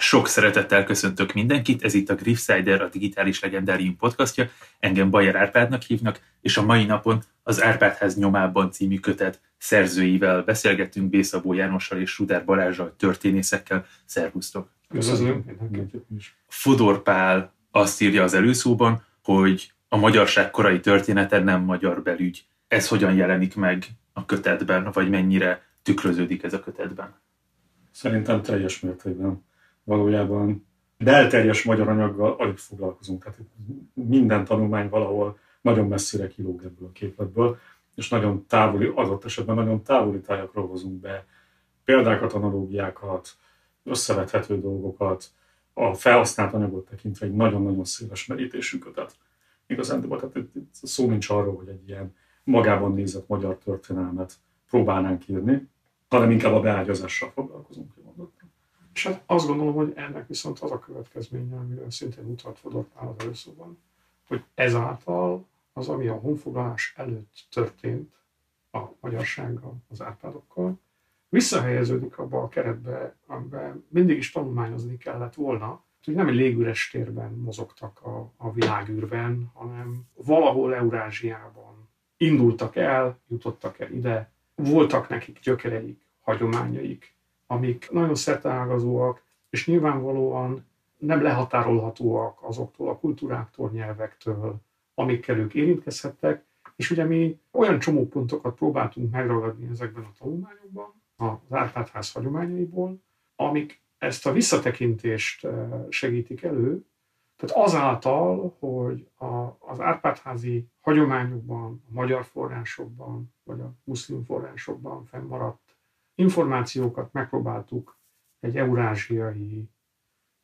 Sok szeretettel köszöntök mindenkit, ez itt a Griffsider, a Digitális Legendárium podcastja, engem Bajer Árpádnak hívnak, és a mai napon az Árpádház nyomában című kötet szerzőivel beszélgettünk Bészabó Jánossal és Sudár Balázsral, történészekkel. Szervusztok! Köszönöm. Fodor Pál azt írja az előszóban, hogy a magyarság korai története nem magyar belügy. Ez hogyan jelenik meg a kötetben, vagy mennyire tükröződik ez a kötetben? Szerintem teljes mértékben valójában belterjes magyar anyaggal alig foglalkozunk. Tehát minden tanulmány valahol nagyon messzire kilóg ebből a képletből, és nagyon távoli, adott esetben nagyon távoli tájakról hozunk be példákat, analógiákat, összevethető dolgokat, a felhasznált anyagot tekintve egy nagyon-nagyon széles merítésű kötet. Igazán, de tehát itt szó nincs arról, hogy egy ilyen magában nézett magyar történelmet próbálnánk írni, hanem inkább a beágyazással foglalkozunk, kimondottan. És hát azt gondolom, hogy ennek viszont az a következménye, amiről szintén utalt Fodor Pál az előszóban, hogy ezáltal az, ami a honfoglalás előtt történt a magyarsággal, az árpádokkal, visszahelyeződik abba a keretbe, amiben mindig is tanulmányozni kellett volna, hogy nem egy légüres térben mozogtak a, a világűrben, hanem valahol Eurázsiában indultak el, jutottak el ide, voltak nekik gyökereik, hagyományaik, amik nagyon szerteágazóak, és nyilvánvalóan nem lehatárolhatóak azoktól a kultúráktól, nyelvektől, amikkel ők érintkezhettek, és ugye mi olyan csomópontokat próbáltunk megragadni ezekben a tanulmányokban, az Árpádház hagyományaiból, amik ezt a visszatekintést eh, segítik elő, tehát azáltal, hogy a, az Árpádházi hagyományokban, a magyar forrásokban, vagy a muszlim forrásokban fennmaradt információkat megpróbáltuk egy eurázsiai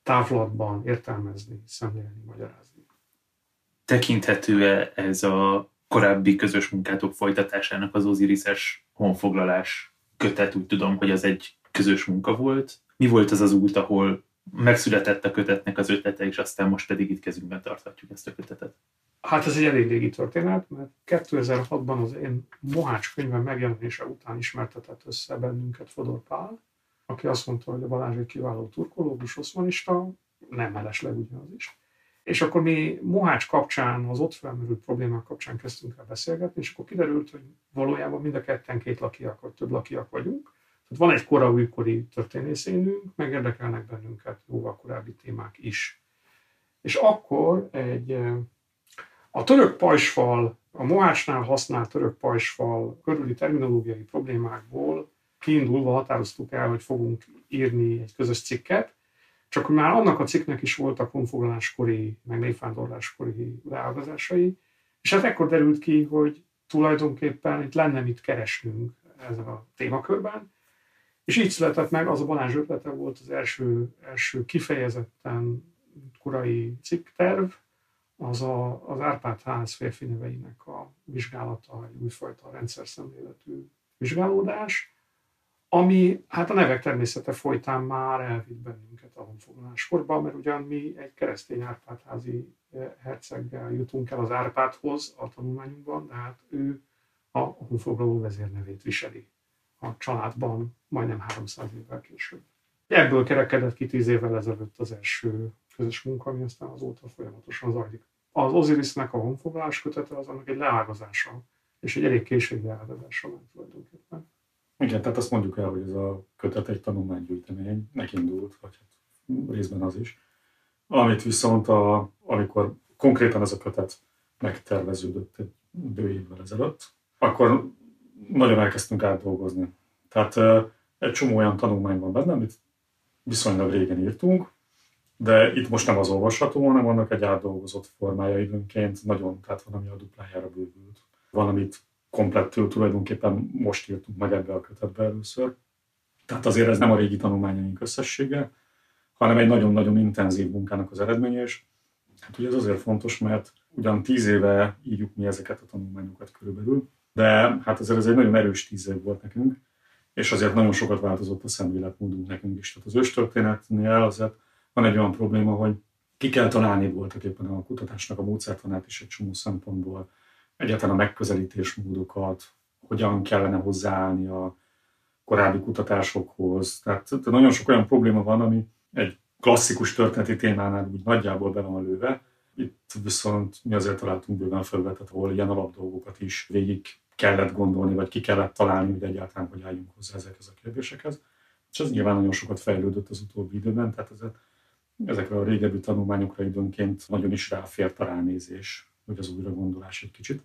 távlatban értelmezni, szemlélni, magyarázni. Tekinthető-e ez a korábbi közös munkátok folytatásának az Ozirises honfoglalás kötet? Úgy tudom, hogy az egy közös munka volt. Mi volt az az út, ahol megszületett a kötetnek az ötlete, és aztán most pedig itt kezünkben tarthatjuk ezt a kötetet? Hát ez egy elég régi történet, mert 2006-ban az én Mohács könyvem megjelenése után ismertetett össze bennünket Fodor Pál, aki azt mondta, hogy a Balázs egy kiváló turkológus, oszmanista, nem mellesleg ugyanaz is. És akkor mi Mohács kapcsán, az ott felmerült problémák kapcsán kezdtünk el beszélgetni, és akkor kiderült, hogy valójában mind a ketten két lakiak, vagy több lakiak vagyunk. Tehát van egy kora újkori történészénünk, meg érdekelnek bennünket jóval korábbi témák is. És akkor egy a török pajsfal, a Mohácsnál használt török pajsfal körüli terminológiai problémákból kiindulva határoztuk el, hogy fogunk írni egy közös cikket, csak már annak a cikknek is voltak honfoglaláskori, meg névvándorláskori leágazásai, és hát ekkor derült ki, hogy tulajdonképpen itt lenne mit keresnünk ezen a témakörben, és így született meg, az a Balázs ötlete volt az első, első kifejezetten korai cikkterv, az a, az Árpád ház férfi a vizsgálata, egy újfajta rendszer szemléletű vizsgálódás, ami hát a nevek természete folytán már elvitt bennünket a honfoglaláskorba, mert ugyan mi egy keresztény Árpádházi eh, herceggel jutunk el az Árpádhoz a tanulmányunkban, de hát ő a honfoglaló vezérnevét viseli a családban majdnem 300 évvel később. Ebből kerekedett ki 10 évvel ezelőtt az első közös munka, ami aztán azóta folyamatosan zajlik. Az Osirisnek a honfoglalás kötete az annak egy leágazása, és egy elég késői leágazása ment tulajdonképpen. Igen, tehát azt mondjuk el, hogy ez a kötet egy tanulmánygyűjtemény, indult, vagy hát részben az is, amit viszont a, amikor konkrétan ez a kötet megterveződött egy bő évvel ezelőtt, akkor nagyon elkezdtünk átdolgozni. Tehát egy csomó olyan tanulmány van benne, amit viszonylag régen írtunk, de itt most nem az olvasható, hanem annak egy átdolgozott formája időnként nagyon, tehát van, ami a duplájára bővült. Van, amit komplettül tulajdonképpen most írtunk meg ebbe a kötetbe először. Tehát azért ez nem a régi tanulmányaink összessége, hanem egy nagyon-nagyon intenzív munkának az eredménye, és hát ugye ez azért fontos, mert ugyan tíz éve írjuk mi ezeket a tanulmányokat körülbelül, de hát azért ez egy nagyon erős tíz év volt nekünk, és azért nagyon sokat változott a szemléletmódunk nekünk is. Tehát az őstörténetnél azért van egy olyan probléma, hogy ki kell találni voltak éppen a kutatásnak a módszertanát is egy csomó szempontból, egyáltalán a megközelítésmódokat, hogyan kellene hozzáállni a korábbi kutatásokhoz. Tehát nagyon sok olyan probléma van, ami egy klasszikus történeti témánál úgy nagyjából be van lőve. Itt viszont mi azért találtunk bőven felületet, ahol ilyen alapdolgokat is végig kellett gondolni, vagy ki kellett találni, hogy egyáltalán hogy álljunk hozzá ezekhez a kérdésekhez. És ez nyilván nagyon sokat fejlődött az utóbbi időben, tehát ezek, ezekre a régebbi tanulmányokra időnként nagyon is ráfért a ránézés, hogy az újra gondolás egy kicsit.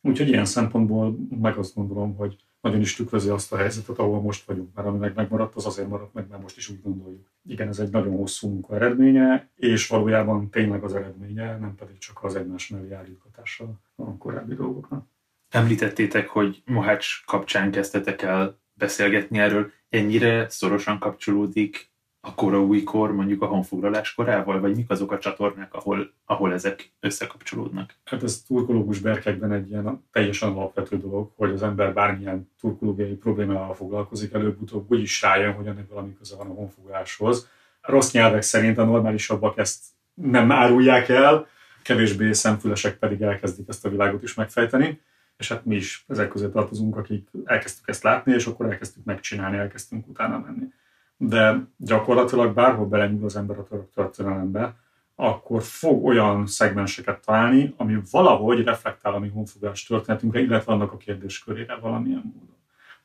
Úgyhogy ilyen szempontból meg azt gondolom, hogy nagyon is tükrözi azt a helyzetet, ahol most vagyunk. Mert ami meg megmaradt, az azért maradt meg, mert most is úgy gondoljuk. Igen, ez egy nagyon hosszú munka eredménye, és valójában tényleg az eredménye, nem pedig csak az egymás mellé állítgatása a korábbi dolgoknak. Említettétek, hogy Mohács kapcsán kezdtetek el beszélgetni erről. Ennyire szorosan kapcsolódik a kora újkor, mondjuk a honfoglalás korával, vagy mik azok a csatornák, ahol, ahol ezek összekapcsolódnak? Hát ez turkológus berkekben egy ilyen teljesen alapvető dolog, hogy az ember bármilyen turkológiai problémával foglalkozik, előbb-utóbb úgy is rájön, hogy ennek valami köze van a honfoglaláshoz. Rossz nyelvek szerint a normálisabbak ezt nem árulják el, kevésbé szemfülesek pedig elkezdik ezt a világot is megfejteni és hát mi is ezek közé tartozunk, akik elkezdtük ezt látni, és akkor elkezdtük megcsinálni, elkezdtünk utána menni de gyakorlatilag bárhol belenyúl az ember a török történelembe, akkor fog olyan szegmenseket találni, ami valahogy reflektál a mi honfogás történetünkre, illetve annak a kérdéskörére valamilyen módon.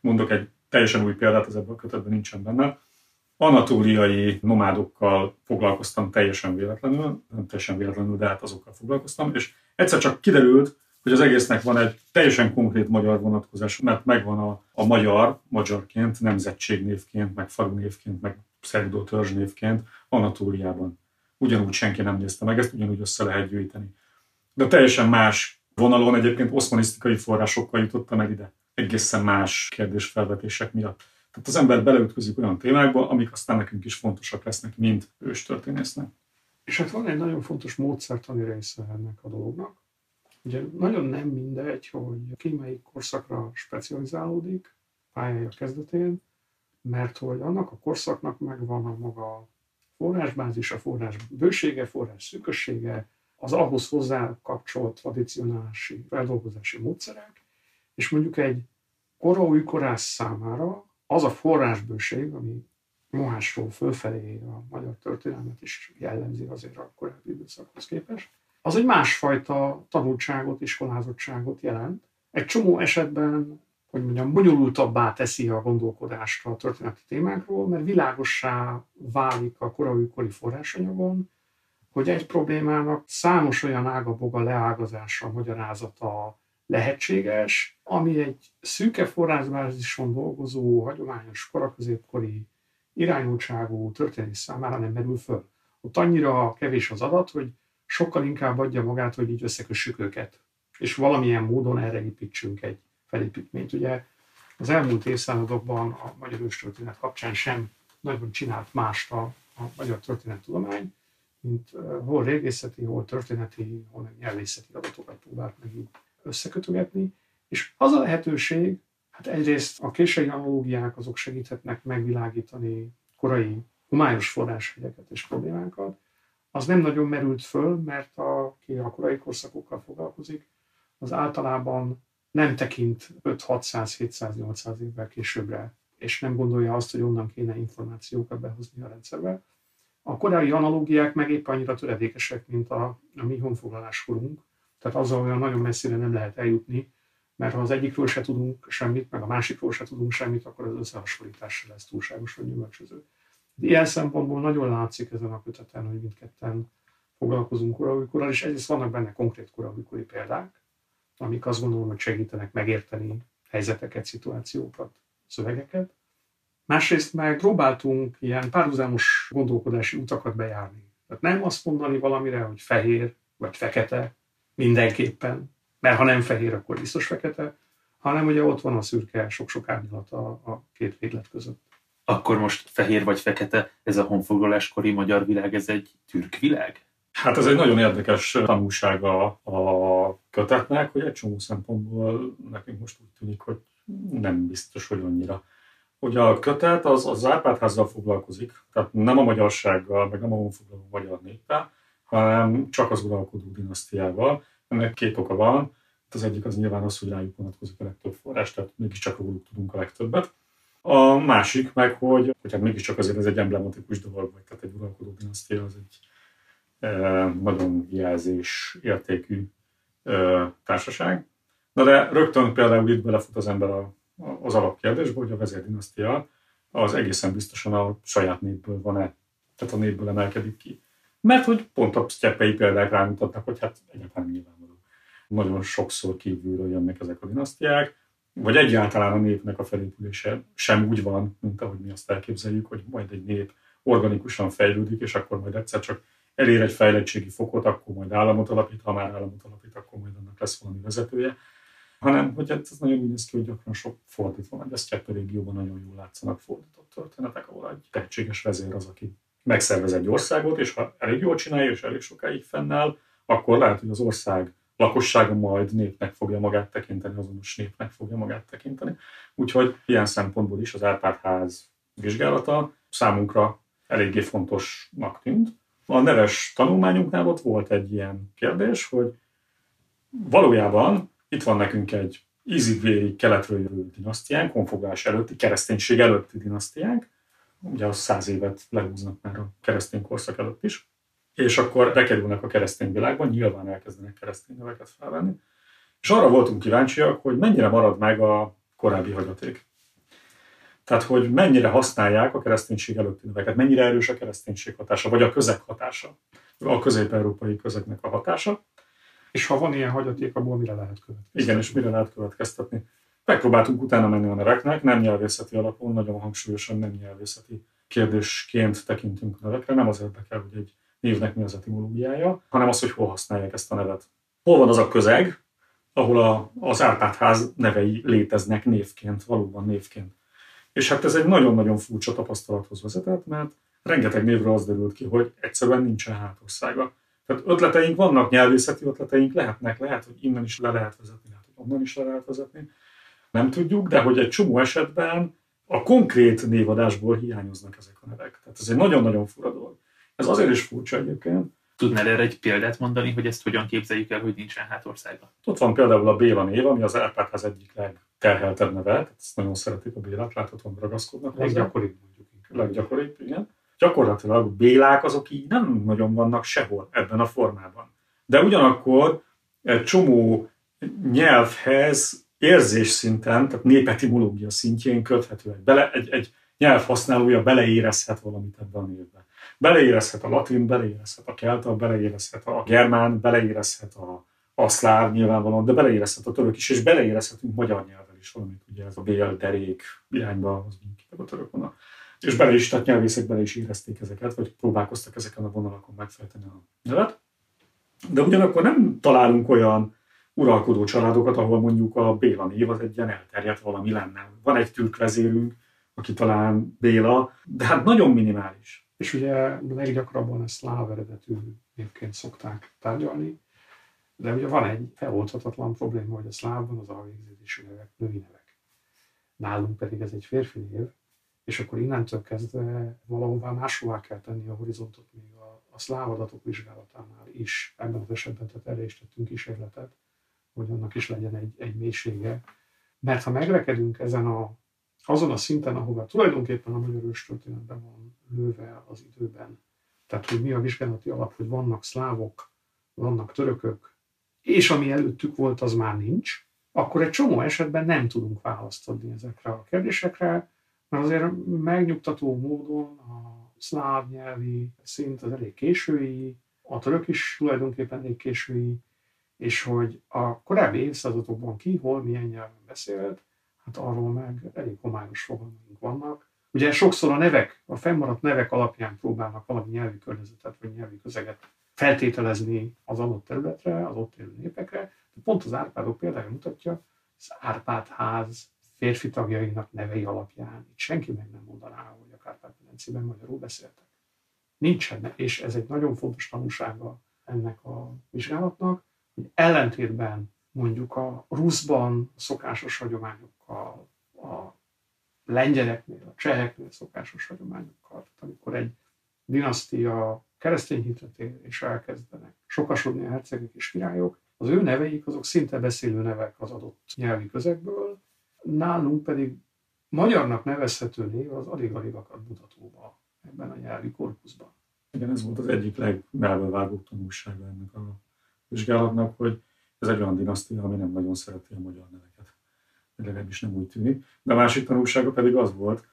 Mondok egy teljesen új példát, az ebben a kötetben nincsen benne. Anatóliai nomádokkal foglalkoztam teljesen véletlenül, nem teljesen véletlenül, de hát azokkal foglalkoztam, és egyszer csak kiderült, hogy az egésznek van egy teljesen konkrét magyar vonatkozás, mert megvan a, a magyar, magyarként, nemzetségnévként, meg falunévként, meg pseudo törzsnévként Anatóliában. Ugyanúgy senki nem nézte meg, ezt ugyanúgy össze lehet gyűjteni. De teljesen más vonalon egyébként oszmanisztikai forrásokkal jutottam el ide. Egészen más kérdésfelvetések miatt. Tehát az ember beleütközik olyan témákba, amik aztán nekünk is fontosak lesznek, mint őstörténésznek. És hát van egy nagyon fontos módszertani része ennek a dolognak, Ugye nagyon nem mindegy, hogy ki melyik korszakra specializálódik pályája kezdetén, mert hogy annak a korszaknak megvan a maga forrásbázis, a forrás bősége, forrás szűkössége, az ahhoz hozzá kapcsolt tradicionális feldolgozási módszerek, és mondjuk egy kora újkorász számára az a forrásbőség, ami Mohásról fölfelé a magyar történelmet is jellemzi azért a korábbi időszakhoz képest, az egy másfajta tanultságot, iskolázottságot jelent. Egy csomó esetben, hogy mondjam, bonyolultabbá teszi a gondolkodást a történeti témákról, mert világossá válik a korai forrásanyagon, hogy egy problémának számos olyan ágaboga leágazása, magyarázata lehetséges, ami egy szűke forrásbázison dolgozó, hagyományos koraközépkori irányultságú történet számára nem merül föl. Ott annyira kevés az adat, hogy sokkal inkább adja magát, hogy így összekössük őket, és valamilyen módon erre építsünk egy felépítményt. Ugye az elmúlt évszázadokban a magyar őstörténet kapcsán sem nagyon csinált mást a, a magyar történettudomány, mint hol régészeti, hol történeti, hol nyelvészeti adatokat próbált meg így összekötögetni. És az a lehetőség, hát egyrészt a késői analógiák azok segíthetnek megvilágítani korai humályos forráshegyeket és problémákat, az nem nagyon merült föl, mert aki a korai korszakokkal foglalkozik, az általában nem tekint 5-600-700-800 évvel későbbre, és nem gondolja azt, hogy onnan kéne információkat behozni a rendszerbe. A korábbi analógiák meg épp annyira töredékesek, mint a, a mi honfoglaláskorunk, tehát azzal olyan nagyon messzire nem lehet eljutni, mert ha az egyikről se tudunk semmit, meg a másikról se tudunk semmit, akkor az összehasonlítás lesz túlságosan gyümölcsöző. Ilyen szempontból nagyon látszik ezen a köteten, hogy mindketten foglalkozunk koraújkorral, és egyrészt vannak benne konkrét koraújkori példák, amik azt gondolom, hogy segítenek megérteni helyzeteket, szituációkat, szövegeket. Másrészt meg próbáltunk ilyen párhuzamos gondolkodási utakat bejárni. Tehát nem azt mondani valamire, hogy fehér vagy fekete mindenképpen, mert ha nem fehér, akkor biztos fekete, hanem ugye ott van a szürke sok-sok árnyalat a, a két véglet között akkor most fehér vagy fekete, ez a honfoglaláskori magyar világ, ez egy türk világ? Hát ez egy nagyon érdekes tanulsága a kötetnek, hogy egy csomó szempontból nekünk most úgy tűnik, hogy nem biztos, hogy annyira. Hogy a kötet az, az Árpádházzal foglalkozik, tehát nem a magyarsággal, meg nem a honfoglaló magyar néppel, hanem csak az uralkodó dinasztiával. Ennek két oka van. Az egyik az nyilván az, hogy rájuk vonatkozik a legtöbb forrás, tehát mégiscsak róluk tudunk a legtöbbet. A másik meg, hogy, hogy hát mégiscsak azért ez egy emblematikus dolog, vagy tehát egy uralkodó dinasztia az egy e, nagyon jelzés értékű e, társaság. Na de rögtön például itt belefut az ember a, az alapkérdésbe, hogy a vezérdinasztia az egészen biztosan a saját népből van-e, tehát a népből emelkedik ki. Mert hogy pont a sztyeppei példák rámutatnak, hogy hát egyáltalán nyilvánvaló. Nagyon sokszor kívülről jönnek ezek a dinasztiák, vagy egyáltalán a népnek a felépülése sem úgy van, mint ahogy mi azt elképzeljük, hogy majd egy nép organikusan fejlődik, és akkor majd egyszer csak elér egy fejlettségi fokot, akkor majd államot alapít, ha már államot alapít, akkor majd annak lesz valami vezetője. Hanem, hogy hát ez nagyon úgy néz ki, hogy gyakran sok fordítva van, a Sztyeppe régióban nagyon jól látszanak fordított történetek, ahol egy tehetséges vezér az, aki megszervez egy országot, és ha elég jól csinálja, és elég sokáig fennáll, akkor lehet, hogy az ország lakossága majd népnek fogja magát tekinteni, azonos népnek fogja magát tekinteni. Úgyhogy ilyen szempontból is az Árpád-ház vizsgálata számunkra eléggé fontosnak tűnt. A neves tanulmányunknál ott volt egy ilyen kérdés, hogy valójában itt van nekünk egy ízigvéri keletről jövő dinasztiánk, konfogás előtti, kereszténység előtti dinasztiánk, ugye az száz évet lehúznak már a keresztény korszak előtt is, és akkor bekerülnek a keresztény világba, nyilván elkezdenek keresztény neveket felvenni, és arra voltunk kíváncsiak, hogy mennyire marad meg a korábbi hagyaték. Tehát, hogy mennyire használják a kereszténység előtti neveket, mennyire erős a kereszténység hatása, vagy a közeg hatása, a közép-európai közegnek a hatása. És ha van ilyen hagyaték, abból mire lehet következtetni? Igen, és mire lehet következtetni. Megpróbáltunk utána menni a neveknek, nem nyelvészeti alapon, nagyon hangsúlyosan nem nyelvészeti kérdésként tekintünk a nevekre, nem az érdekel, hogy egy névnek mi az etimológiája, hanem az, hogy hol használják ezt a nevet. Hol van az a közeg, ahol a, az Árpádház nevei léteznek névként, valóban névként. És hát ez egy nagyon-nagyon furcsa tapasztalathoz vezetett, mert rengeteg névről az derült ki, hogy egyszerűen nincsen hátországa. Tehát ötleteink vannak, nyelvészeti ötleteink lehetnek, lehet, hogy innen is le lehet vezetni, lehet, hogy onnan is le lehet vezetni, nem tudjuk, de hogy egy csomó esetben a konkrét névadásból hiányoznak ezek a nevek. Tehát ez egy nagyon-nagyon fura dolog. Ez azért is furcsa egyébként. Tudnál erre egy példát mondani, hogy ezt hogyan képzeljük el, hogy nincsen hátországa? Ott van például a Béla név, ami az Árpádház egyik legterheltebb neve, tehát ezt nagyon szeretik a Bélát, láthatóan ragaszkodnak hozzá. Leggyakoribb mondjuk inkább. Leggyakoribb, igen. Gyakorlatilag Bélák azok így nem nagyon vannak sehol ebben a formában. De ugyanakkor egy csomó nyelvhez érzés szinten, tehát népetimológia szintjén köthetőek. Bele, egy, egy nyelvhasználója beleérezhet valamit ebben a névben. Beleérezhet a latin, beleérezhet a kelta, beleérezhet a germán, beleérezhet a, a szláv nyilvánvalóan, de beleérezhet a török is, és beleérezhetünk magyar nyelven is valamit, ugye ez a bél, derék irányba, az a török vonal. És bele is, tehát nyelvészek bele is érezték ezeket, vagy próbálkoztak ezeken a vonalakon megfejteni a nevet. De ugyanakkor nem találunk olyan uralkodó családokat, ahol mondjuk a Béla név az egy ilyen elterjedt valami lenne. Van egy türk vezérünk, aki talán Béla, de hát nagyon minimális. És ugye leggyakrabban ezt szláv eredetű névként szokták tárgyalni, de ugye van egy feloldhatatlan probléma, hogy a szlávban az alvégződésű nevek női nevek. Nálunk pedig ez egy férfi név, és akkor innentől kezdve valahová máshová kell tenni a horizontot még a, a szláv adatok vizsgálatánál is. Ebben az esetben tehát erre is tettünk kísérletet, hogy annak is legyen egy, egy mélysége. Mert ha megrekedünk ezen a, azon a szinten, ahova tulajdonképpen a magyar történetben van lőve az időben, tehát hogy mi a vizsgálati alap, hogy vannak szlávok, vannak törökök, és ami előttük volt, az már nincs, akkor egy csomó esetben nem tudunk választ adni ezekre a kérdésekre, mert azért megnyugtató módon a szláv nyelvi szint az elég késői, a török is tulajdonképpen elég késői, és hogy a korábbi évszázadokban ki, hol, milyen nyelven beszélt, hát arról meg elég homályos fogalmaink vannak. Ugye sokszor a nevek, a fennmaradt nevek alapján próbálnak valami nyelvi környezetet vagy nyelvi közeget feltételezni az adott területre, az ott élő népekre. De pont az Árpádok példája mutatja, az Árpád ház férfi tagjainak nevei alapján itt senki meg nem mondaná, hogy a Kárpát-medencében magyarul beszéltek. Nincsen, és ez egy nagyon fontos tanulsága ennek a vizsgálatnak, hogy ellentétben mondjuk a Ruszban a szokásos hagyományokkal, a lengyeleknél, a cseheknél szokásos hagyományokkal. Tehát amikor egy dinasztia keresztény hitre tér és elkezdenek sokasodni a hercegek és királyok, az ő neveik azok szinte beszélő nevek az adott nyelvi közegből, nálunk pedig magyarnak nevezhető név az alig-alig akad mutatóba ebben a nyelvi korpuszban. Igen, ez volt az egyik legmelbevágóbb tanulsága ennek a vizsgálatnak, hogy ez egy olyan dinasztia, ami nem nagyon szereti a magyar neveket. Legalábbis nem úgy tűnik. De a másik tanulsága pedig az volt,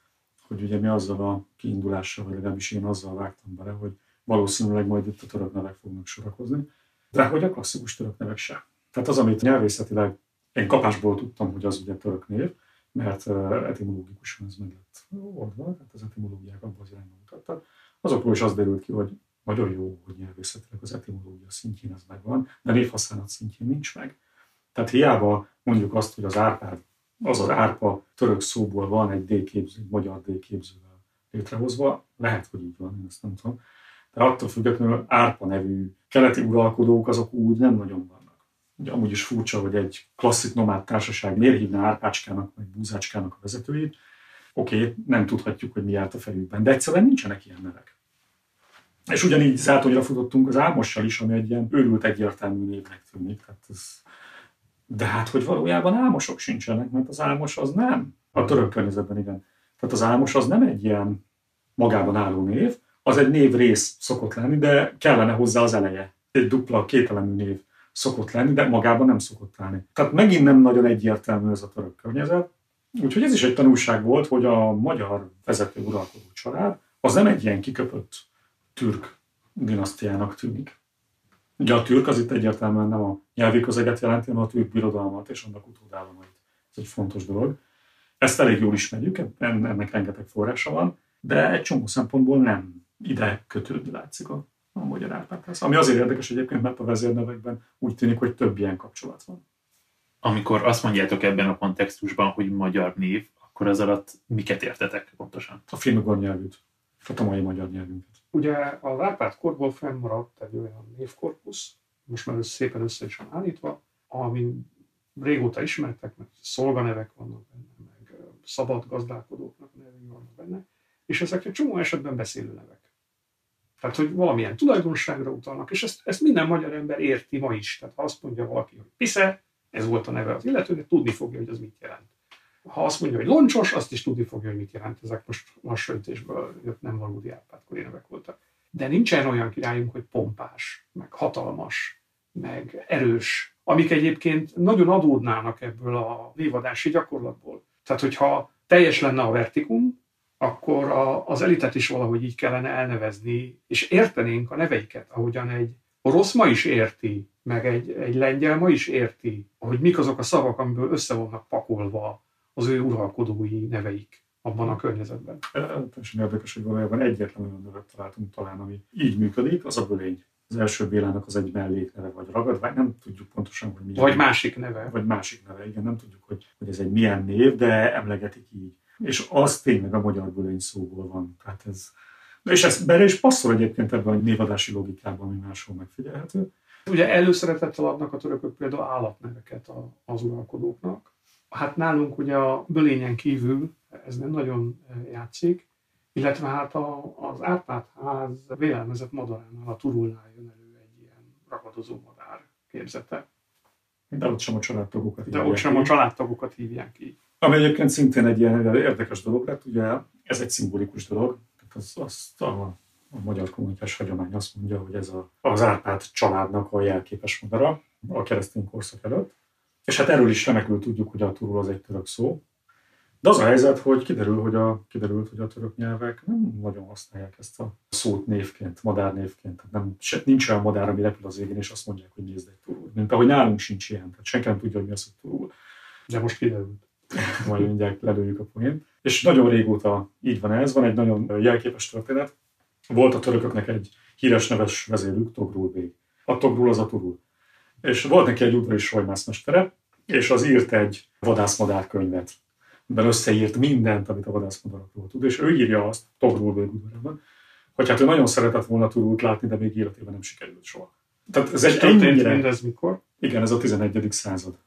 hogy ugye mi azzal a kiindulással, vagy legalábbis én azzal vágtam bele, hogy valószínűleg majd itt a török nevek fognak sorakozni, de hogy a klasszikus török nevek sem. Tehát az, amit nyelvészetileg én kapásból tudtam, hogy az ugye török név, mert etimológikusan ez meg lett oldva, tehát az etimológiák abban az irányba mutattak. Azokról is az derült ki, hogy nagyon jó, hogy nyelvészetileg az etimológia szintjén ez megvan, de névhasználat szintjén nincs meg. Tehát hiába mondjuk azt, hogy az árpád, az az árpa török szóból van egy D-képző, egy magyar D-képzővel létrehozva, lehet, hogy így van, én ezt nem tudom, de attól függetlenül árpa nevű keleti uralkodók azok úgy nem nagyon vannak. Ugye amúgy is furcsa, hogy egy klasszik nomád társaság miért hívná árpácskának vagy búzácskának a vezetőjét. Oké, okay, nem tudhatjuk, hogy mi járt a fejükben, de egyszerűen nincsenek ilyen nevek. És ugyanígy zátonyra futottunk az álmossal is, ami egy ilyen őrült egyértelmű névnek tűnik. Tehát ez... De hát, hogy valójában álmosok sincsenek, mert az álmos az nem. A török környezetben igen. Tehát az álmos az nem egy ilyen magában álló név, az egy név rész szokott lenni, de kellene hozzá az eleje. Egy dupla, kételemű név szokott lenni, de magában nem szokott állni. Tehát megint nem nagyon egyértelmű ez a török környezet. Úgyhogy ez is egy tanulság volt, hogy a magyar vezető uralkodó család az nem egy ilyen kiköpött türk dinasztiának tűnik. Ugye a türk az itt egyértelműen nem a nyelvi közeget jelenti, hanem a türk birodalmat és annak utódállomait. Ez egy fontos dolog. Ezt elég jól ismerjük, ennek rengeteg forrása van, de egy csomó szempontból nem ide kötődni látszik a, a magyar Árpádház. Ami azért érdekes egyébként, mert a vezérnevekben úgy tűnik, hogy több ilyen kapcsolat van. Amikor azt mondjátok ebben a kontextusban, hogy magyar név, akkor az alatt miket értetek pontosan? A finnugor nyelvűt, tehát a mai magyar nyelvünket. Ugye az Árpád korból fennmaradt egy olyan névkorpusz, most már szépen össze is van állítva, ami régóta ismertek, mert szolganevek vannak benne, meg szabad gazdálkodóknak nevei vannak benne, és ezek egy csomó esetben beszélő nevek. Tehát, hogy valamilyen tulajdonságra utalnak, és ezt, ezt minden magyar ember érti ma is. Tehát ha azt mondja valaki, hogy pisze, ez volt a neve az illetőnek, tudni fogja, hogy az mit jelent. Ha azt mondja, hogy loncsos, azt is tudni fogja, hogy mit jelent. Ezek most lassan öntésből jött nem valódi árpátkori nevek voltak. De nincsen olyan királyunk, hogy pompás, meg hatalmas, meg erős, amik egyébként nagyon adódnának ebből a névadási gyakorlatból. Tehát, hogyha teljes lenne a vertikum, akkor a, az elitet is valahogy így kellene elnevezni, és értenénk a neveiket, ahogyan egy orosz ma is érti, meg egy, egy lengyel ma is érti, hogy mik azok a szavak, amiből össze vannak pakolva az ő uralkodói neveik abban a környezetben. Teljesen érdekes, hogy valójában egyetlen olyan nevet találtunk talán, ami így működik, az a bölény. Az első Bélának az egy mellékneve, vagy ragadvány, nem tudjuk pontosan, hogy milyen. Vagy másik neve. Vagy másik neve, igen, nem tudjuk, hogy, hogy ez egy milyen név, de emlegetik így és az tényleg a magyar bölény szóból van. Tehát ez, és ez bele is passzol egyébként ebben a névadási logikában, ami máshol megfigyelhető. Ugye előszeretettel adnak a törökök például állatneveket az uralkodóknak. Hát nálunk ugye a bölényen kívül ez nem nagyon e, játszik, illetve hát a, az Árpád ház vélelmezett madaránál, a turulnál jön elő egy ilyen ragadozó madár képzete. De ott sem a családtagokat De ott sem a családtagokat hívják így. Ami egyébként szintén egy ilyen érdekes dolog lett, ugye ez egy szimbolikus dolog, tehát az, az a, a magyar kommunitás hagyomány azt mondja, hogy ez a, az Árpád családnak a jelképes madara a keresztény korszak előtt. És hát erről is remekül tudjuk, hogy a turul az egy török szó. De az a helyzet, hogy kiderül, hogy a, kiderült, hogy a török nyelvek nem nagyon használják ezt a szót névként, madárnévként. Tehát nem, se, nincs olyan madár, ami repül az égén, és azt mondják, hogy nézd egy turul. Mint ahogy nálunk sincs ilyen, tehát senki nem tudja, hogy mi az, hogy turul. De most kiderült majd mindjárt lelőjük a poént. És nagyon régóta így van ez, van egy nagyon jelképes történet. Volt a törököknek egy híres neves vezérük, Togrul Bég. A Togrul az a Turul. És volt neki egy udvari sajmászmestere, és az írt egy vadászmadár könyvet, amiben összeírt mindent, amit a vadászmadarakról tud, és ő írja azt, Togrul Bég udvarában, hogy hát ő nagyon szeretett volna Turult látni, de még életében nem sikerült soha. Tehát ez egy ennyire... mindez mikor? Igen, ez a 11. század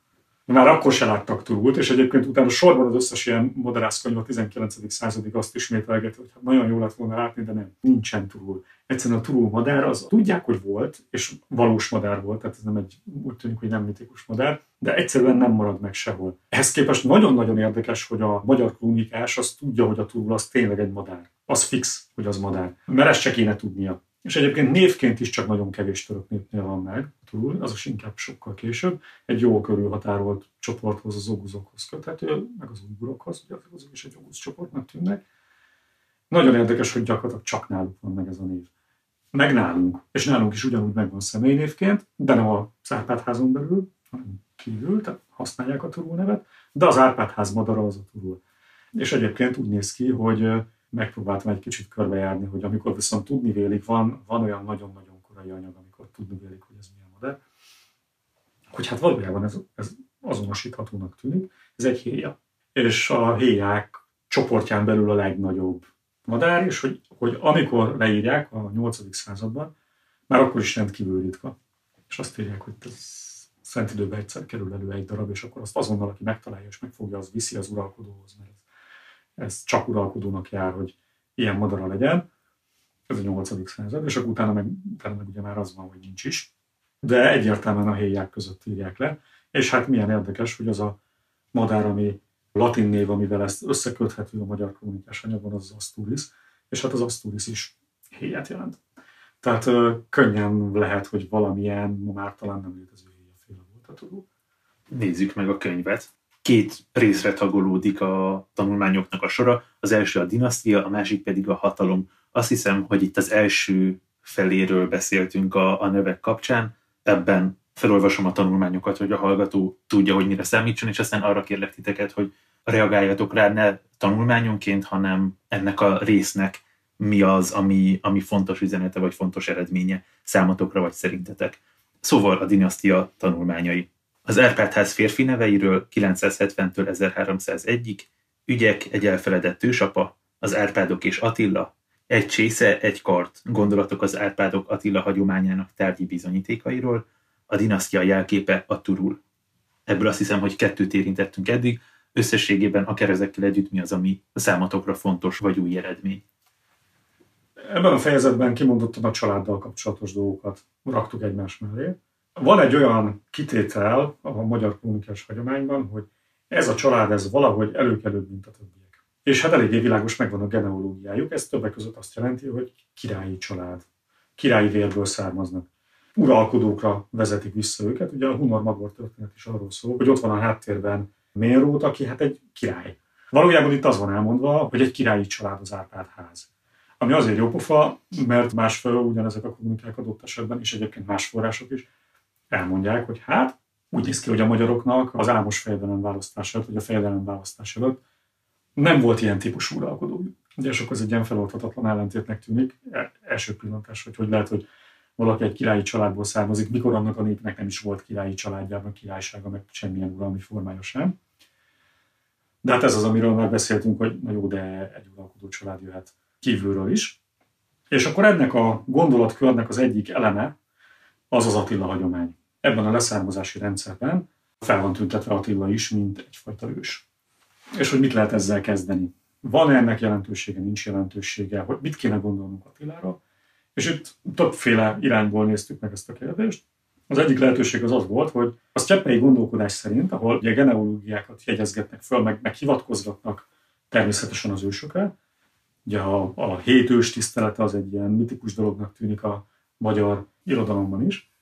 már akkor se láttak turult, és egyébként utána sorban az összes ilyen moderász könyv a 19. századig azt ismételgeti, hogy hát nagyon jó lett volna látni, de nem, nincsen turul. Egyszerűen a turul madár, az tudják, hogy volt, és valós madár volt, tehát ez nem egy, úgy tűnik, hogy nem mitikus madár, de egyszerűen nem marad meg sehol. Ehhez képest nagyon-nagyon érdekes, hogy a magyar krónikás az tudja, hogy a turul az tényleg egy madár. Az fix, hogy az madár. Mert ezt se kéne tudnia. És egyébként névként is csak nagyon kevés török népnél van meg túl, az is inkább sokkal később. Egy jó körülhatárolt csoporthoz, az oguzokhoz köthető, meg az ugurokhoz, ugye azok is egy ogusz csoportnak tűnnek. Nagyon érdekes, hogy gyakorlatilag csak náluk van meg ez a név. Meg nálunk. És nálunk is ugyanúgy megvan személynévként, de nem a Árpádházon belül, hanem kívül, tehát használják a turul nevet, de az Árpádház madara az a turul. És egyébként úgy néz ki, hogy megpróbáltam egy kicsit körbejárni, hogy amikor viszont tudni vélik, van, van olyan nagyon-nagyon korai anyag, amikor tudni vélik, hogy ez milyen modell, hogy hát valójában ez, ez azonosíthatónak tűnik, ez egy héja. És a héják csoportján belül a legnagyobb madár, és hogy, hogy amikor leírják a 8. században, már akkor is rendkívül ritka. És azt írják, hogy ez szent időben egyszer kerül elő egy darab, és akkor azt azonnal, aki megtalálja és megfogja, az viszi az uralkodóhoz, mert ez csak uralkodónak jár, hogy ilyen madara legyen. Ez a 8. század, és akkor utána meg, utána meg ugye már az van, hogy nincs is. De egyértelműen a héják között írják le. És hát milyen érdekes, hogy az a madár, ami latin név, amivel ezt összeköthető a magyar kommunikás anyagban, az az Asturis, és hát az Asturis is héját jelent. Tehát ö, könnyen lehet, hogy valamilyen, ma már talán nem létező héjaféle volt a tudó. Nézzük meg a könyvet két részre tagolódik a tanulmányoknak a sora. Az első a dinasztia, a másik pedig a hatalom. Azt hiszem, hogy itt az első feléről beszéltünk a, a nevek kapcsán. Ebben felolvasom a tanulmányokat, hogy a hallgató tudja, hogy mire számítson, és aztán arra kérlek titeket, hogy reagáljatok rá ne tanulmányonként, hanem ennek a résznek mi az, ami, ami fontos üzenete vagy fontos eredménye számotokra vagy szerintetek. Szóval a dinasztia tanulmányai. Az Árpád-ház férfi neveiről 970-től 1301-ig, ügyek, egy elfeledett ősapa, az Árpádok és Attila, egy csésze, egy kart, gondolatok az Árpádok Attila hagyományának tárgyi bizonyítékairól, a dinasztia jelképe a turul. Ebből azt hiszem, hogy kettőt érintettünk eddig, összességében akár ezekkel együtt mi az, ami a számatokra fontos vagy új eredmény. Ebben a fejezetben kimondottan a családdal kapcsolatos dolgokat raktuk egymás mellé. Van egy olyan kitétel a magyar krónikás hagyományban, hogy ez a család ez valahogy előkelőbb, mint a többiek. És hát eléggé világos megvan a genealógiájuk, ez többek között azt jelenti, hogy királyi család, királyi vérből származnak. Uralkodókra vezetik vissza őket. Ugye a Hunor Magor történet is arról szól, hogy ott van a háttérben Mérót, aki hát egy király. Valójában itt az van elmondva, hogy egy királyi család az Árpád ház. Ami azért jó pofa, mert másfelől ugyanezek a kommunikák adott esetben, és egyébként más források is elmondják, hogy hát úgy néz ki, hogy a magyaroknak az álmos fejedelem választás előtt, vagy a fejedelem választás előtt nem volt ilyen típusú uralkodó. Ugye, akkor ez egy ilyen feloldhatatlan ellentétnek tűnik. E, első pillantás, hogy hogy lehet, hogy valaki egy királyi családból származik, mikor annak a népnek nem is volt királyi családjában királysága, meg semmilyen uralmi formája sem. De hát ez az, amiről már beszéltünk, hogy na jó, de egy uralkodó család jöhet kívülről is. És akkor ennek a gondolatkörnek az egyik eleme az az Attila hagyomány ebben a leszármazási rendszerben fel van tüntetve Attila is, mint egyfajta ős. És hogy mit lehet ezzel kezdeni? Van-e ennek jelentősége, nincs jelentősége, hogy mit kéne gondolnunk Attilára? És itt többféle irányból néztük meg ezt a kérdést. Az egyik lehetőség az az volt, hogy a sztyeppei gondolkodás szerint, ahol ugye genealógiákat jegyezgetnek föl, meg, meg hivatkozgatnak természetesen az ősökre, ugye a, a hét ős tisztelete az egy ilyen mitikus dolognak tűnik a magyar irodalomban is,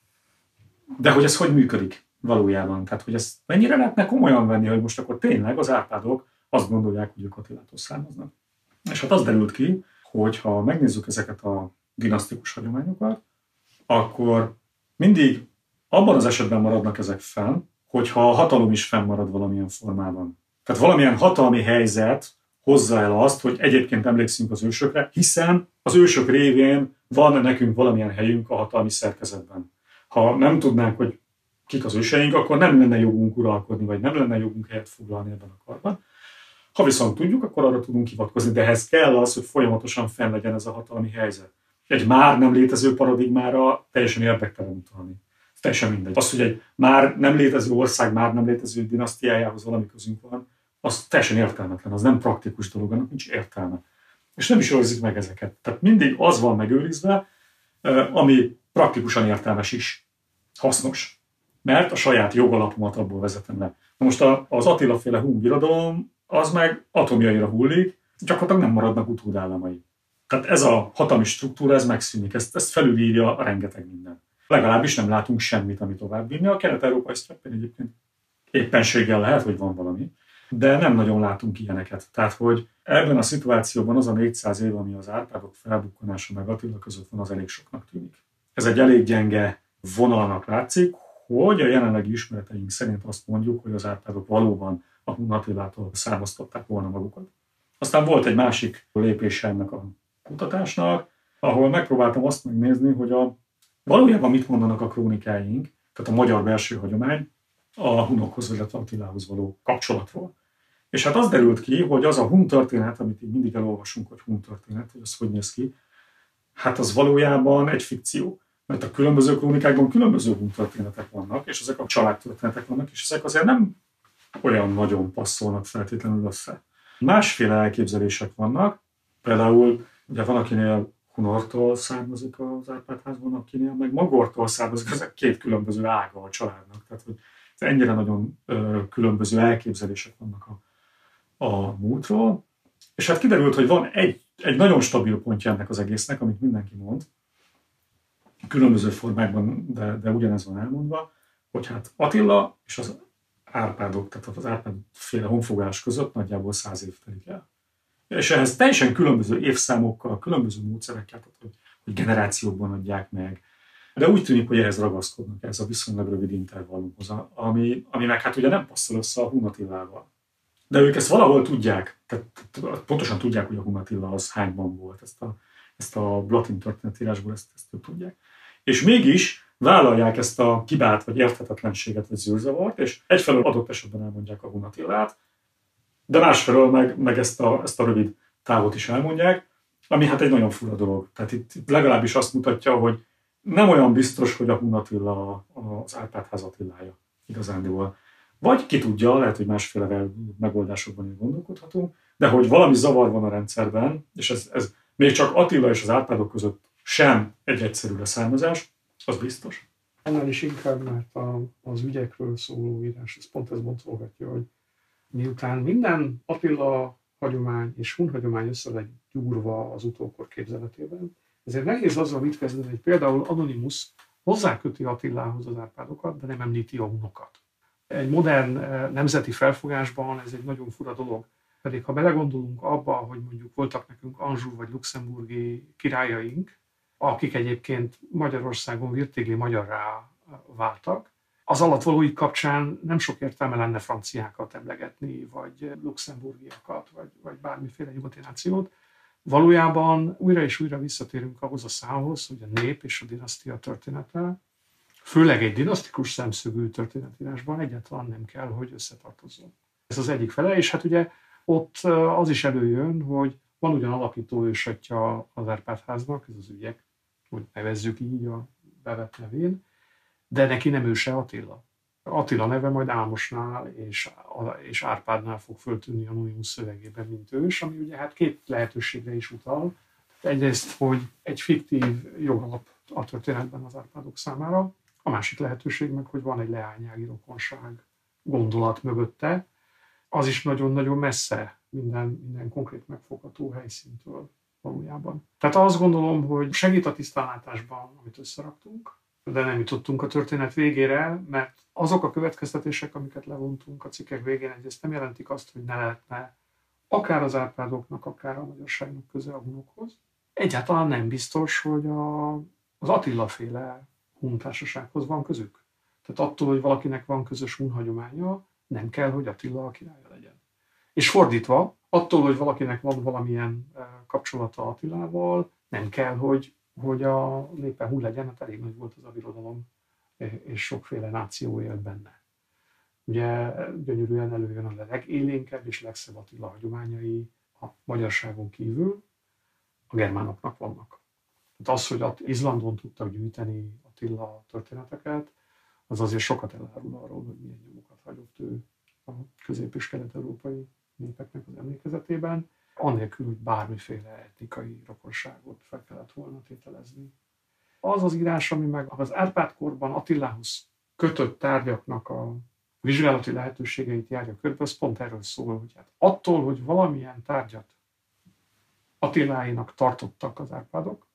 de hogy ez hogy működik valójában? Tehát, hogy ezt mennyire lehetne komolyan venni, hogy most akkor tényleg az árpádok azt gondolják, hogy ők Attilától származnak. És hát az derült ki, hogy ha megnézzük ezeket a dinasztikus hagyományokat, akkor mindig abban az esetben maradnak ezek fenn, hogyha a hatalom is fennmarad valamilyen formában. Tehát valamilyen hatalmi helyzet hozza el azt, hogy egyébként emlékszünk az ősökre, hiszen az ősök révén van nekünk valamilyen helyünk a hatalmi szerkezetben ha nem tudnánk, hogy kik az őseink, akkor nem lenne jogunk uralkodni, vagy nem lenne jogunk helyet foglalni ebben a karban. Ha viszont tudjuk, akkor arra tudunk hivatkozni, de ehhez kell az, hogy folyamatosan fenn legyen ez a hatalmi helyzet. Egy már nem létező paradigmára teljesen érdektelen utalni. teljesen mindegy. Az, hogy egy már nem létező ország, már nem létező dinasztiájához valami közünk van, az teljesen értelmetlen, az nem praktikus dolog, annak nincs értelme. És nem is őrzik meg ezeket. Tehát mindig az van megőrizve, ami praktikusan értelmes is, hasznos. Mert a saját jogalapomat abból vezetem le. Na most az Attila féle Hun birodalom, az meg atomjaira hullik, gyakorlatilag nem maradnak utódállamai. Tehát ez a hatalmi struktúra, ez megszűnik, ezt, ezt felülírja a rengeteg minden. Legalábbis nem látunk semmit, ami tovább vinni. A kelet-európai sztreppen egyébként éppenséggel lehet, hogy van valami, de nem nagyon látunk ilyeneket. Tehát, hogy ebben a szituációban az a 400 év, ami az Árpádok felbukkanása meg Attila között van, az elég soknak tűnik. Ez egy elég gyenge vonalnak látszik, hogy a jelenlegi ismereteink szerint azt mondjuk, hogy az Árpádok valóban a Hun Attilától származtatták volna magukat. Aztán volt egy másik lépése ennek a kutatásnak, ahol megpróbáltam azt megnézni, hogy a, valójában mit mondanak a krónikáink, tehát a magyar belső hagyomány a hunokhoz, illetve Attilához való kapcsolatról. És hát az derült ki, hogy az a hun történet, amit így mindig elolvasunk, hogy hun történet, hogy az hogy néz ki, hát az valójában egy fikció. Mert a különböző krónikákban különböző hun történetek vannak, és ezek a családtörténetek vannak, és ezek azért nem olyan nagyon passzolnak feltétlenül össze. Másféle elképzelések vannak, például ugye van, akinél Hunortól származik az Árpádházban, akinél meg Magortól származik, ezek két különböző ága a családnak. Tehát, hogy ennyire nagyon ö, különböző elképzelések vannak a, a múltról. És hát kiderült, hogy van egy, egy nagyon stabil pontja ennek az egésznek, amit mindenki mond, különböző formákban, de, de ugyanez van elmondva, hogy hát Attila és az Árpádok, tehát az Árpád féle honfogás között nagyjából száz év telik el. És ehhez teljesen különböző évszámokkal, különböző módszerekkel, tehát hogy, hogy generációkban adják meg. De úgy tűnik, hogy ehhez ragaszkodnak ez a viszonylag rövid intervallumhoz, ami, ami meg hát ugye nem passzol össze a Hunatilával. De ők ezt valahol tudják, tehát pontosan tudják, hogy a Hunatilla az hányban volt, ezt a, ezt a Blatin történetírásból ezt, ezt ők tudják. És mégis vállalják ezt a kibát, vagy érthetetlenséget, vagy zűrzavart, és egyfelől adott esetben elmondják a Hunatillát, de másfelől meg, meg ezt, a, ezt a rövid távot is elmondják, ami hát egy nagyon fura dolog. Tehát itt, legalábbis azt mutatja, hogy nem olyan biztos, hogy a Hunatilla az Árpádház Attilája igazándiból. Vagy ki tudja, lehet, hogy másféle megoldásokban is gondolkodhatunk, de hogy valami zavar van a rendszerben, és ez, ez még csak Attila és az Árpádok között sem egy egyszerű leszármazás, az biztos. Annál is inkább, mert a, az ügyekről szóló írás, ez pont ez boncolgatja, hogy miután minden Attila hagyomány és Hun hagyomány össze lett gyúrva az utókor képzeletében, ezért nehéz azzal mit kezdeni, hogy például Anonymous hozzáköti Attilához az Árpádokat, de nem említi a hunokat. Egy modern eh, nemzeti felfogásban ez egy nagyon fura dolog. Pedig ha belegondolunk abba, hogy mondjuk voltak nekünk Anjou vagy luxemburgi királyaink, akik egyébként Magyarországon virtégli magyarrá váltak, az alattvalóik kapcsán nem sok értelme lenne franciákat emlegetni, vagy luxemburgiakat, vagy, vagy bármiféle nyugati nációt. Valójában újra és újra visszatérünk ahhoz a számhoz, hogy a nép és a dinasztia története, főleg egy dinasztikus szemszögű történetírásban egyáltalán nem kell, hogy összetartozzon. Ez az egyik fele, és hát ugye ott az is előjön, hogy van ugyan alapító ősatja az Árpádháznak, ez az ügyek, hogy nevezzük így a bevett nevén, de neki nem őse Attila. Attila neve majd Ámosnál és, és Árpádnál fog föltűnni a Noémus szövegében, mint ős, ami ugye hát két lehetőségre is utal. Egyrészt, hogy egy fiktív jogalap a történetben az Árpádok számára, a másik lehetőség meg, hogy van egy leányági rokonság gondolat mögötte, az is nagyon-nagyon messze minden, minden konkrét megfogható helyszíntől valójában. Tehát azt gondolom, hogy segít a tisztánlátásban, amit összeraktunk, de nem jutottunk a történet végére, mert azok a következtetések, amiket levontunk a cikkek végén, egyrészt nem jelentik azt, hogy ne lehetne akár az árpádoknak, akár a magyarságnak köze a hunokhoz. Egyáltalán nem biztos, hogy a, az Attila féle huntársasághoz van közük. Tehát attól, hogy valakinek van közös hun hagyománya, nem kell, hogy Attila a legyen. És fordítva, attól, hogy valakinek van valamilyen eh, kapcsolata Attilával, nem kell, hogy hogy a népe hú legyen, hát elég nagy volt az a birodalom, és sokféle náció élt benne. Ugye gyönyörűen előjön a legélénkebb és legszebb Attila hagyományai a magyarságon kívül a germánoknak vannak. Tehát az, hogy Izlandon tudtak gyűjteni Attila történeteket, az azért sokat elárul arról, hogy milyen nyomokat hagyott ő a közép- és kelet-európai népeknek az emlékezetében, anélkül, hogy bármiféle etnikai rokonságot fel kellett volna tételezni. Az az írás, ami meg az Árpád-korban Attilához kötött tárgyaknak a vizsgálati lehetőségeit járja körbe, az pont erről szól, hogy hát attól, hogy valamilyen tárgyat Attiláinak tartottak az Árpádok,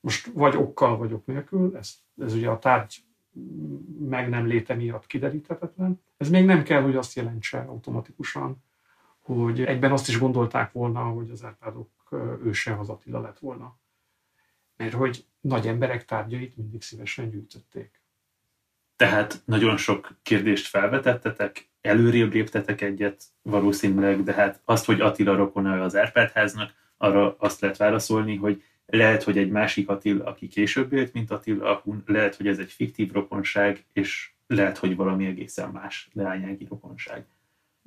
most vagy okkal, vagy ok nélkül, ez, ez ugye a tárgy meg nem léte miatt kideríthetetlen. Ez még nem kell, hogy azt jelentse automatikusan, hogy egyben azt is gondolták volna, hogy az Árpádok őse az Attila lett volna. Mert hogy nagy emberek tárgyait mindig szívesen gyűjtötték. Tehát nagyon sok kérdést felvetettetek, előrébb léptetek egyet valószínűleg, de hát azt, hogy Attila rokona az Árpádháznak, arra azt lehet válaszolni, hogy lehet, hogy egy másik Attila, aki később élt, mint Attila Hun, lehet, hogy ez egy fiktív rokonság, és lehet, hogy valami egészen más leányági rokonság.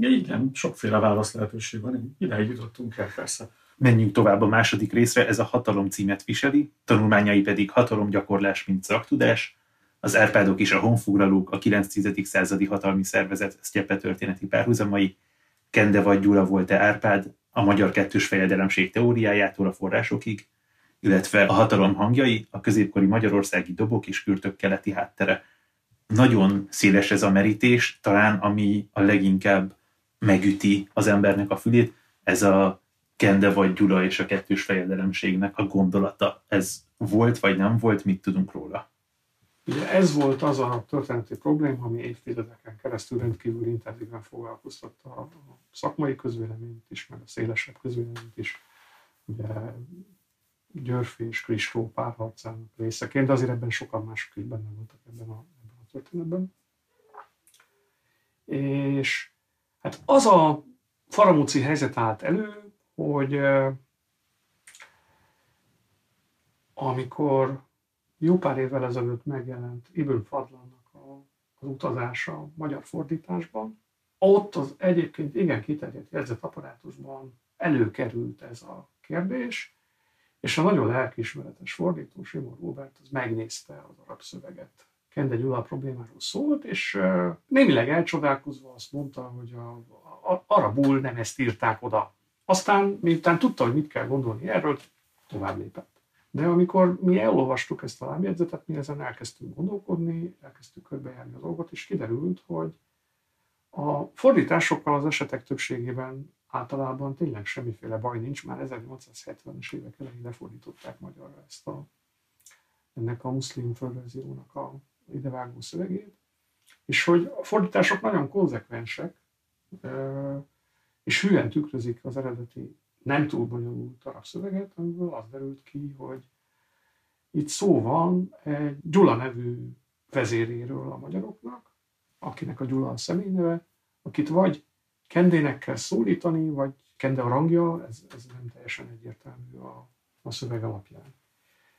Igen, sokféle válasz lehetőség van, ideig jutottunk el persze. Menjünk tovább a második részre, ez a hatalom címet viseli, tanulmányai pedig hatalomgyakorlás, mint szaktudás, az Árpádok és a honfoglalók, a 9-10. századi hatalmi szervezet sztyepe történeti párhuzamai, Kende vagy Gyula volt-e Árpád, a magyar kettős fejedelemség teóriájától a forrásokig, illetve a hatalom hangjai, a középkori magyarországi dobok és kürtök keleti háttere. Nagyon széles ez a merítés, talán ami a leginkább megüti az embernek a fülét, ez a Kende vagy Gyula és a kettős fejedelemségnek a gondolata. Ez volt vagy nem volt, mit tudunk róla? Ugye ez volt az a történeti probléma, ami évtizedeken keresztül rendkívül intenzíven foglalkoztatta a szakmai közvéleményt is, meg a szélesebb közvéleményt is. Ugye Györfi és Kristó párharcának részeként, de azért ebben sokan mások is benne voltak ebben a, ebben a történetben. És hát az a faramúci helyzet állt elő, hogy amikor jó pár évvel ezelőtt megjelent Ibn Fadlannak az utazása a magyar fordításban, ott az egyébként igen kiterjedt jegyzetapparátusban előkerült ez a kérdés, és a nagyon lelkiismeretes fordító, Simon Robert, az megnézte az arab szöveget. Kende Gyula problémáról szólt, és némileg elcsodálkozva azt mondta, hogy a, a, arabul nem ezt írták oda. Aztán, miután tudta, hogy mit kell gondolni erről, tovább lépett. De amikor mi elolvastuk ezt a lábjegyzetet, mi ezen elkezdtünk gondolkodni, elkezdtük körbejárni a dolgot, és kiderült, hogy a fordításokkal az esetek többségében általában tényleg semmiféle baj nincs, már 1870-es évek elején lefordították magyarra ezt a, ennek a muszlim földrajzírónak a idevágó szövegét, és hogy a fordítások nagyon konzekvensek, és hülyen tükrözik az eredeti nem túl bonyolult arab szöveget, amiből az derült ki, hogy itt szó van egy Gyula nevű vezéréről a magyaroknak, akinek a Gyula a személyneve, akit vagy kendének kell szólítani, vagy kende a rangja, ez, ez nem teljesen egyértelmű a, a szöveg alapján.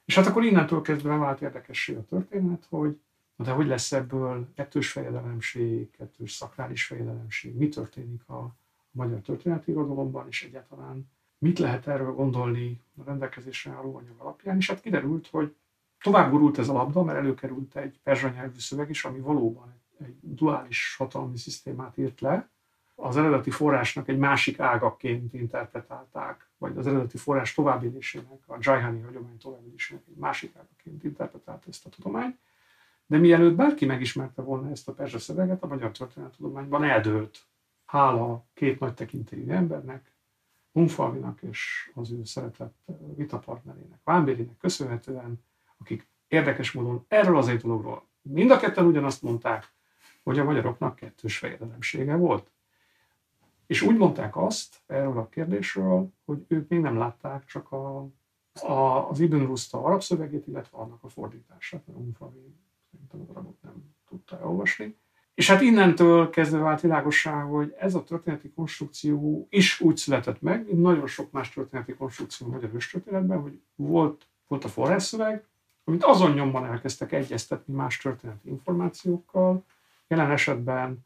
És hát akkor innentől kezdve vált érdekessé a történet, hogy de hogy lesz ebből kettős fejedelemség, kettős szakrális fejedelemség, mi történik a, magyar történeti irodalomban, és egyáltalán mit lehet erről gondolni a rendelkezésre álló anyag alapján, és hát kiderült, hogy tovább gurult ez a labda, mert előkerült egy perzsa nyelvű szöveg is, ami valóban egy, egy duális hatalmi szisztémát írt le, az eredeti forrásnak egy másik ágaként interpretálták, vagy az eredeti forrás továbbélésének, a Jayhani hagyomány továbbélésének egy másik ágaként interpretálta ezt a tudományt. De mielőtt bárki megismerte volna ezt a perzsa szöveget, a magyar történettudományban eldőlt. Hála két nagy tekintélyű embernek, Hunfalvinak és az ő szeretett vitapartnerének, Vámbérinek köszönhetően, akik érdekes módon erről az egy dologról mind a ketten ugyanazt mondták, hogy a magyaroknak kettős fejedelemsége volt. És úgy mondták azt erről a kérdésről, hogy ők még nem látták csak a, a, az Ibn Rusta arab szövegét, illetve annak a fordítását, mert Unfali szerintem az arabot nem tudta elolvasni. És hát innentől kezdve vált világossá, hogy ez a történeti konstrukció is úgy született meg, mint nagyon sok más történeti konstrukció a magyar őstörténetben, hogy volt, volt a forrásszöveg, amit azon nyomban elkezdtek egyeztetni más történeti információkkal, jelen esetben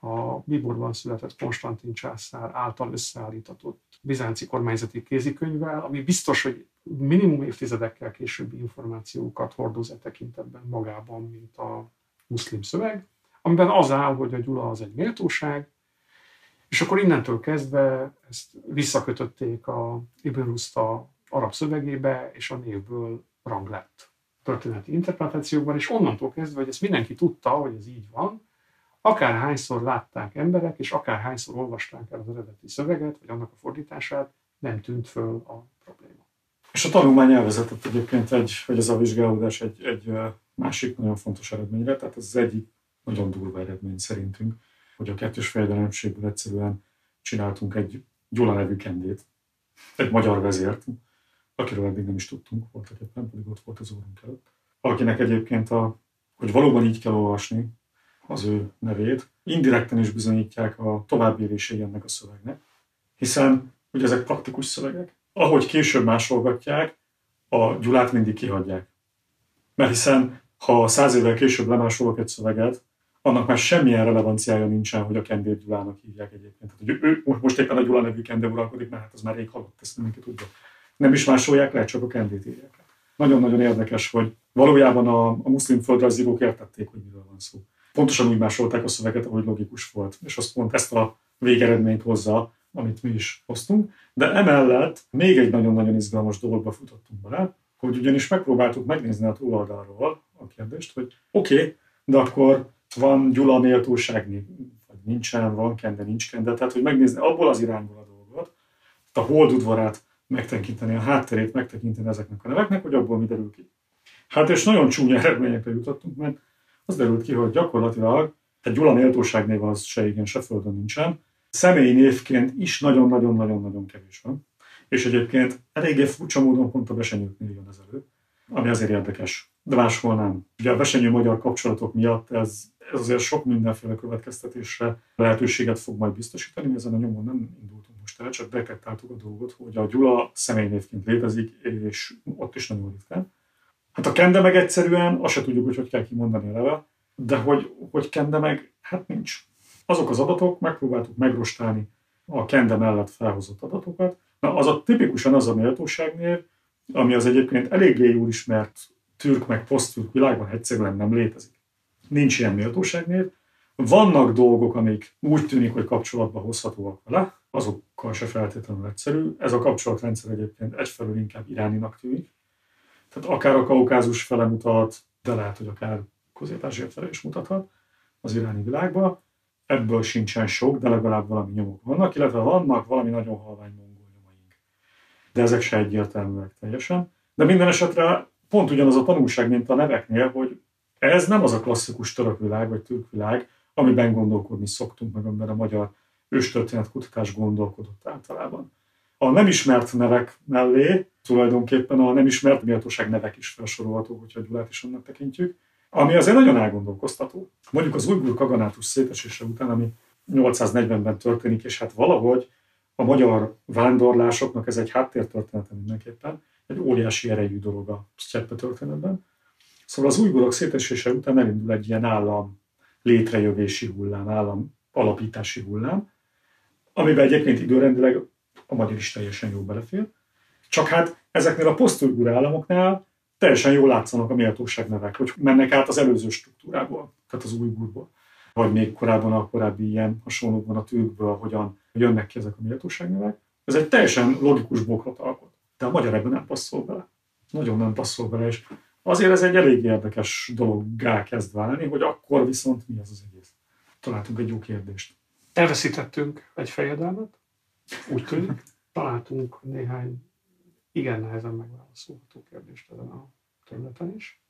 a Biburban született Konstantin császár által összeállítatott bizánci kormányzati kézikönyvvel, ami biztos, hogy minimum évtizedekkel későbbi információkat hordoz e tekintetben magában, mint a muszlim szöveg, amiben az áll, hogy a Gyula az egy méltóság, és akkor innentől kezdve ezt visszakötötték a Ibn Rusta arab szövegébe, és a névből rang lett történeti interpretációkban, és onnantól kezdve, hogy ezt mindenki tudta, hogy ez így van, akárhányszor látták emberek, és akárhányszor olvasták el az eredeti szöveget, vagy annak a fordítását, nem tűnt föl a probléma. És a tanulmány elvezetett egyébként egy, hogy ez a vizsgálódás egy, egy másik nagyon fontos eredményre, tehát ez az egyik nagyon durva eredmény szerintünk, hogy a kettős fejedelemségből egyszerűen csináltunk egy Gyula nevű kendét, egy magyar vezért, akiről eddig nem is tudtunk, voltak éppen, pedig ott volt az órunk előtt. Akinek egyébként, a, hogy valóban így kell olvasni az ő nevét, indirekten is bizonyítják a továbbélései ennek a szövegnek, hiszen ugye ezek praktikus szövegek. Ahogy később másolgatják, a Gyulát mindig kihagyják. Mert hiszen, ha száz évvel később lemásolok egy szöveget, annak már semmilyen relevanciája nincsen, hogy a Kendér Gyulának hívják egyébként. Tehát, hogy ő, most éppen a Gyula nevű Kende uralkodik, mert hát az már rég halott, ezt mindenki tudja. Nem is másolják le, csak a Kendét írják. Nagyon-nagyon érdekes, hogy valójában a, a muszlim földrajzírók értették, hogy miről van szó. Pontosan úgy másolták a szöveget, ahogy logikus volt. És azt pont ezt a végeredményt hozza, amit mi is hoztunk. De emellett még egy nagyon-nagyon izgalmas dologba futottunk bele, hogy ugyanis megpróbáltuk megnézni a túloldalról a kérdést, hogy oké, okay, de akkor van Gyula méltóság, vagy nincsen, van kende, nincs kende, tehát hogy megnézni abból az irányból a dolgot, a holdudvarát megtekinteni, a hátterét megtekinteni ezeknek a neveknek, hogy abból mi derül ki. Hát és nagyon csúnya eredményekre jutottunk, mert az derült ki, hogy gyakorlatilag egy Gyula méltóság név az se igen, se földön nincsen, személyi névként is nagyon-nagyon-nagyon-nagyon kevés van. És egyébként eléggé furcsa módon pont a besenyőknél jön ez elő, ami azért érdekes, de máshol nem. Ugye a besenyő magyar kapcsolatok miatt ez, ez azért sok mindenféle következtetésre lehetőséget fog majd biztosítani, ezen a nyomon nem indultunk most el, csak detektáltuk a dolgot, hogy a Gyula személynévként létezik, és ott is nagyon ritkán. Hát a kende meg egyszerűen, azt se tudjuk, hogy hogy kell kimondani eleve, de hogy, hogy kende meg, hát nincs. Azok az adatok, megpróbáltuk megrostálni a kende mellett felhozott adatokat. Na, az a tipikusan az a méltóságnév, ami az egyébként eléggé jól ismert türk meg posztürk világban egyszerűen nem létezik. Nincs ilyen méltóságnév. Vannak dolgok, amik úgy tűnik, hogy kapcsolatba hozhatóak vele, azokkal se feltétlenül egyszerű. Ez a kapcsolatrendszer egyébként egyfelől inkább iráninak tűnik. Tehát akár a kaukázus fele mutat, de lehet, hogy akár közép fele is mutathat az iráni világba. Ebből sincsen sok, de legalább valami nyomok vannak, illetve vannak valami nagyon halvány mongol nyomaink. De ezek se egyértelműek teljesen. De minden esetre pont ugyanaz a tanulság, mint a neveknél, hogy ez nem az a klasszikus török világ, vagy türk világ, amiben gondolkodni szoktunk, meg amiben a magyar őstörténet kutatás gondolkodott általában. A nem ismert nevek mellé tulajdonképpen a nem ismert méltóság nevek is felsorolhatók, hogyha Gyulát is annak tekintjük, ami azért nagyon elgondolkoztató. Mondjuk az újgur kaganátus szétesése után, ami 840-ben történik, és hát valahogy a magyar vándorlásoknak ez egy háttértörténete mindenképpen, egy óriási erejű dolog a sztyeppe történetben. Szóval az újgurok szétesése után elindul egy ilyen állam létrejövési hullám, állam alapítási hullám, amiben egyébként időrendileg a magyar is teljesen jó belefér. Csak hát ezeknél a posztújgur államoknál teljesen jól látszanak a méltóság nevek, hogy mennek át az előző struktúrából, tehát az újgurból. Vagy még korábban a korábbi ilyen hasonlókban a tűkből, hogyan jönnek ki ezek a méltóság nevek. Ez egy teljesen logikus bokrot alkot. De a magyar ebben nem passzol bele. Nagyon nem passzol bele, és azért ez egy elég érdekes dologgá kezd válni, hogy akkor viszont mi az az egész. Találtunk egy jó kérdést. Elveszítettünk egy fejedelmet, úgy tűnik. Találtunk néhány igen nehezen megválaszolható kérdést ezen a területen is.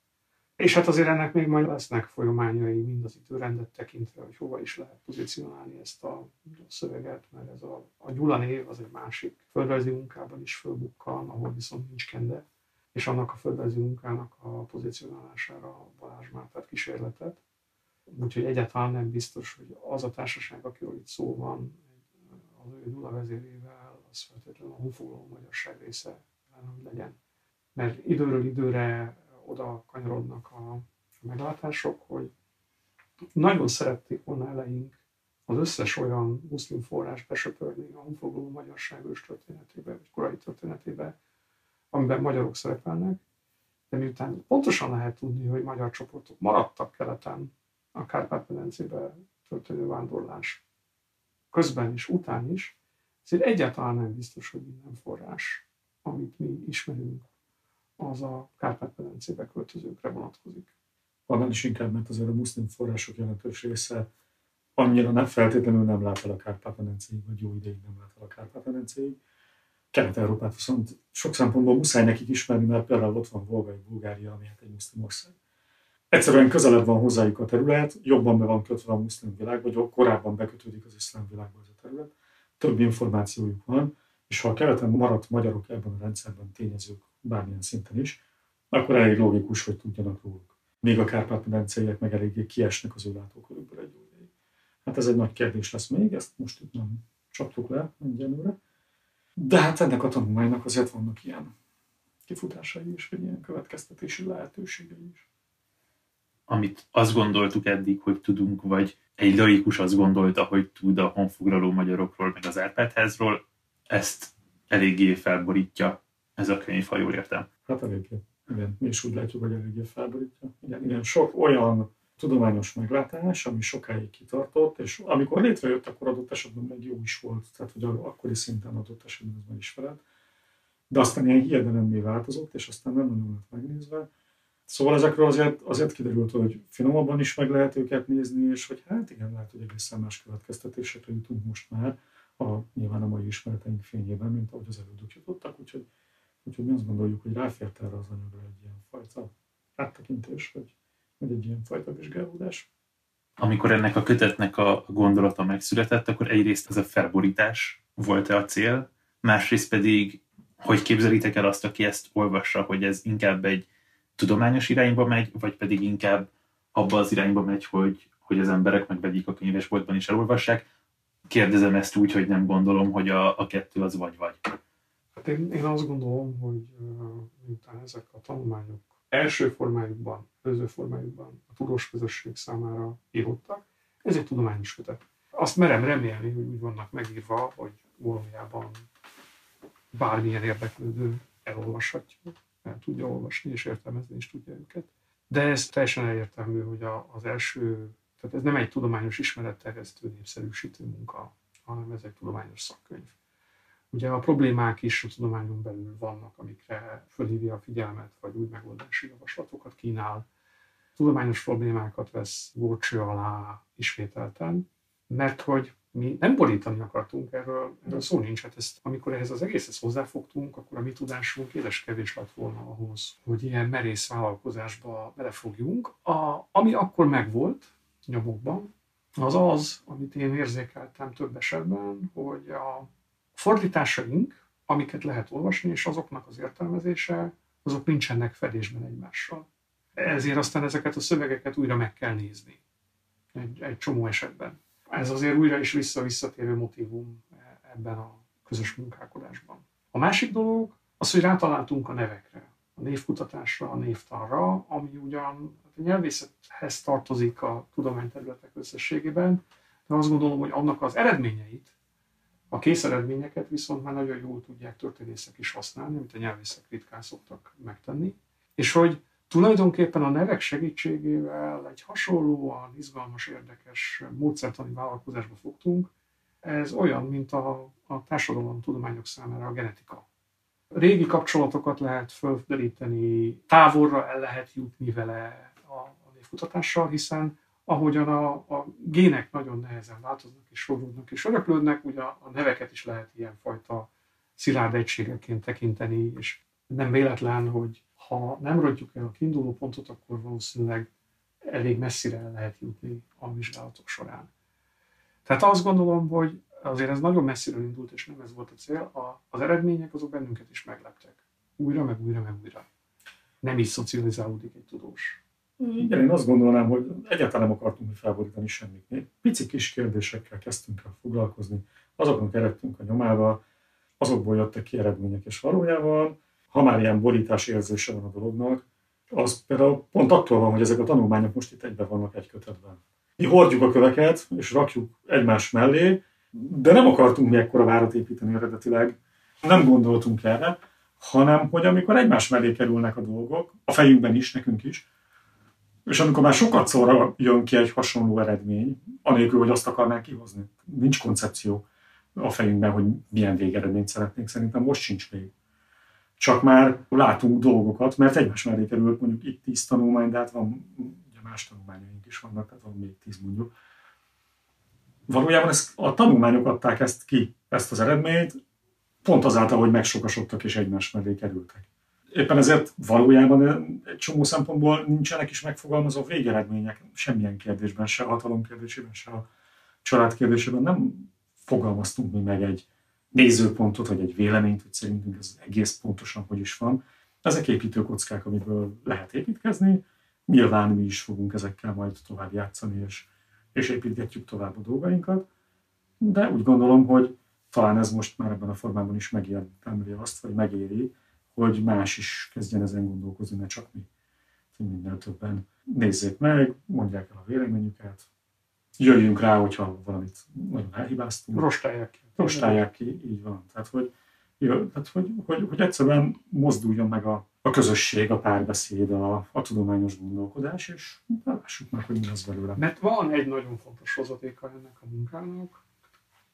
És hát azért ennek még majd lesznek folyamányai mind az időrendet tekintve, hogy hova is lehet pozícionálni ezt a szöveget, mert ez a, a Gyula név az egy másik földrajzi munkában is fölbukkan, ahol viszont nincs kende, és annak a földrajzi munkának a pozícionálására Balázs már tett kísérletet. Úgyhogy egyáltalán nem biztos, hogy az a társaság, akiről itt szó van, az ő Gyula vezérével, az feltétlenül a honfoglaló magyarság része legyen. Mert időről időre oda kanyarodnak a meglátások, hogy nagyon szerették volna eleink az összes olyan muszlim forrás besöpörni a honfoglaló magyarság ős történetébe, vagy korai történetébe, amiben magyarok szerepelnek, de miután pontosan lehet tudni, hogy magyar csoportok maradtak keleten a Kárpát-medencébe történő vándorlás közben és után is, ezért egyáltalán nem biztos, hogy minden forrás, amit mi ismerünk, az a Kárpát-medencébe költözőkre vonatkozik. Annál is inkább, mert azért a muszlim források jelentős része annyira nem feltétlenül nem lát el a Kárpát-medencéig, vagy jó ideig nem lát el a Kárpát-medencéig. Kelet-Európát viszont sok szempontból muszáj nekik ismerni, mert például ott van Volgai Bulgária, ami hát egy muszlim ország. Egyszerűen közelebb van hozzájuk a terület, jobban be van kötve a muszlim világ, vagy korábban bekötődik az iszlám világba ez a terület. Több információjuk van, és ha a keleten maradt magyarok ebben a rendszerben tényezők bármilyen szinten is, akkor elég logikus, hogy tudjanak róluk. Még a kárpát-medenceiek meg eléggé kiesnek az ő látókörükből egy ideig. Hát ez egy nagy kérdés lesz még, ezt most itt nem csaptuk le egyelőre. De hát ennek a tanulmánynak azért vannak ilyen kifutásai is, vagy ilyen következtetési lehetőségei is. Amit azt gondoltuk eddig, hogy tudunk, vagy egy laikus azt gondolta, hogy tud a honfoglaló magyarokról, meg az Árpádházról, ezt eléggé felborítja ez a könyv, ha jól értem. Hát eléggé. Igen, mi is úgy látjuk, hogy eléggé felborítja. Igen, igen, sok olyan tudományos meglátás, ami sokáig kitartott, és amikor létrejött, akkor adott esetben meg jó is volt, tehát hogy akkori szinten adott esetben ez megismeret. De aztán ilyen hiedelemmé változott, és aztán nem nagyon lett megnézve. Szóval ezekről azért, azért kiderült, hogy finomabban is meg lehet őket nézni, és hogy hát igen, lehet, hogy egészen más következtetésekre jutunk most már, a, nyilván a mai ismereteink fényében, mint ahogy az elődök jutottak, úgyhogy, úgyhogy mi azt gondoljuk, hogy ráfért erre az anyagra egy ilyen fajta áttekintés, vagy vagy egy ilyen fajta vizsgálódás. Amikor ennek a kötetnek a gondolata megszületett, akkor egyrészt ez a felborítás volt-e a cél, másrészt pedig, hogy képzelitek el azt, aki ezt olvassa, hogy ez inkább egy tudományos irányba megy, vagy pedig inkább abba az irányba megy, hogy, hogy az emberek megvegyik a könyvesboltban is elolvassák. Kérdezem ezt úgy, hogy nem gondolom, hogy a, a kettő az vagy-vagy. Hát én, én azt gondolom, hogy miután ezek a tanulmányok első formájukban, előző formájukban a tudós közösség számára írottak. Ez egy tudományos kötet. Azt merem remélni, hogy úgy vannak megírva, hogy valójában bármilyen érdeklődő elolvashatja, el tudja olvasni és értelmezni is tudja őket. De ez teljesen egyértelmű, hogy az első, tehát ez nem egy tudományos ismeretterjesztő, népszerűsítő munka, hanem ez egy tudományos szakkönyv. Ugye a problémák is a tudományon belül vannak, amikre fölhívja a figyelmet, vagy új megoldási javaslatokat kínál. Tudományos problémákat vesz górcső alá ismételten, mert hogy mi nem borítani akartunk erről, erről szó nincs. Hát ezt, amikor ehhez az egészhez hozzáfogtunk, akkor a mi tudásunk édes kevés lett volna ahhoz, hogy ilyen merész vállalkozásba belefogjunk. A, ami akkor megvolt nyomokban, az az, amit én érzékeltem több esetben, hogy a fordításaink, amiket lehet olvasni, és azoknak az értelmezése, azok nincsenek fedésben egymással. Ezért aztán ezeket a szövegeket újra meg kell nézni. Egy, egy csomó esetben. Ez azért újra is vissza-visszatérő motivum ebben a közös munkálkodásban. A másik dolog az, hogy rátaláltunk a nevekre, a névkutatásra, a névtanra, ami ugyan a nyelvészethez tartozik a tudományterületek összességében, de azt gondolom, hogy annak az eredményeit a kész eredményeket viszont már nagyon jól tudják történészek is használni, amit a nyelvészek ritkán szoktak megtenni, és hogy tulajdonképpen a nevek segítségével egy hasonlóan izgalmas, érdekes módszertani vállalkozásba fogtunk, ez olyan, mint a, a tudományok számára a genetika. Régi kapcsolatokat lehet földeríteni, távolra el lehet jutni vele a, a névkutatással, hiszen ahogyan a, a gének nagyon nehezen változnak és sodródnak és öröklődnek, ugye a neveket is lehet ilyenfajta szilárd egységeként tekinteni, és nem véletlen, hogy ha nem rontjuk el a kiinduló pontot, akkor valószínűleg elég messzire el lehet jutni a vizsgálatok során. Tehát azt gondolom, hogy azért ez nagyon messziről indult, és nem ez volt a cél. A, az eredmények azok bennünket is megleptek. Újra, meg újra, meg újra. Nem így szocializálódik egy tudós. Igen, én azt gondolnám, hogy egyáltalán nem akartunk felborítani semmit. Mi pici kis kérdésekkel kezdtünk el foglalkozni, azoknak eredtünk a nyomába, azokból jöttek ki eredmények, és valójában, ha már ilyen borítás érzése van a dolognak, az például pont attól van, hogy ezek a tanulmányok most itt egyben vannak egy kötetben. Mi hordjuk a köveket, és rakjuk egymás mellé, de nem akartunk mi ekkora várat építeni eredetileg, nem gondoltunk erre, hanem hogy amikor egymás mellé kerülnek a dolgok, a fejünkben is, nekünk is, És amikor már sokat szóra jön ki egy hasonló eredmény, anélkül, hogy azt akarnánk kihozni. Nincs koncepció a fejünkben, hogy milyen végeredményt szeretnénk. Szerintem most sincs még. Csak már látunk dolgokat, mert egymás mellé került mondjuk itt tíz tanulmány, de hát van, ugye más tanulmányaink is vannak, tehát van még tíz mondjuk. Valójában ezt, a tanulmányok adták ezt ki, ezt az eredményt, pont azáltal, hogy megsokasodtak és egymás mellé kerültek éppen ezért valójában egy csomó szempontból nincsenek is megfogalmazó végeredmények semmilyen kérdésben, se hatalom kérdésében, se a család kérdésében. Nem fogalmaztunk mi meg egy nézőpontot, vagy egy véleményt, hogy szerintünk ez egész pontosan hogy is van. Ezek építőkockák, amiből lehet építkezni. Nyilván mi is fogunk ezekkel majd tovább játszani, és, és építgetjük tovább a dolgainkat. De úgy gondolom, hogy talán ez most már ebben a formában is megérdemli azt, vagy megéri, hogy más is kezdjen ezen gondolkozni, ne csak mi. Minél többen nézzék meg, mondják el a véleményüket, jöjjünk rá, hogyha valamit nagyon elhibáztunk. Rostálják ki. Rostálják ki, így van. Tehát, hogy, jö, tehát, hogy, hogy, hogy egyszerűen mozduljon meg a, a közösség, a párbeszéd, a, a tudományos gondolkodás, és lássuk meg, hogy mi az belőle. Mert van egy nagyon fontos hozatéka ennek a munkának,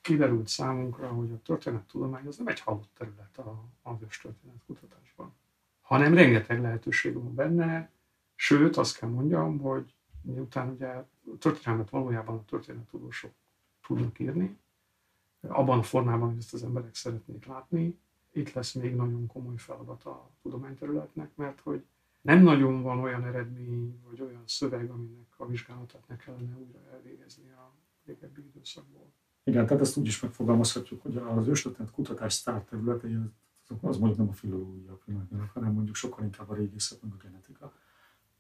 kiderült számunkra, hogy a történettudomány az nem egy halott terület a, a történet kutatásban, hanem rengeteg lehetőség van benne, sőt azt kell mondjam, hogy miután ugye történelmet valójában a történettudósok tudnak írni, abban a formában, hogy ezt az emberek szeretnék látni, itt lesz még nagyon komoly feladat a tudományterületnek, mert hogy nem nagyon van olyan eredmény, vagy olyan szöveg, aminek a vizsgálatát ne kellene újra elvégezni a régebbi időszakból. Igen, tehát ezt úgy is megfogalmazhatjuk, hogy az őstörténet kutatás sztár területei az mondjuk nem a filológia pillanatnyilag, hanem mondjuk sokkal inkább a régészet, meg a genetika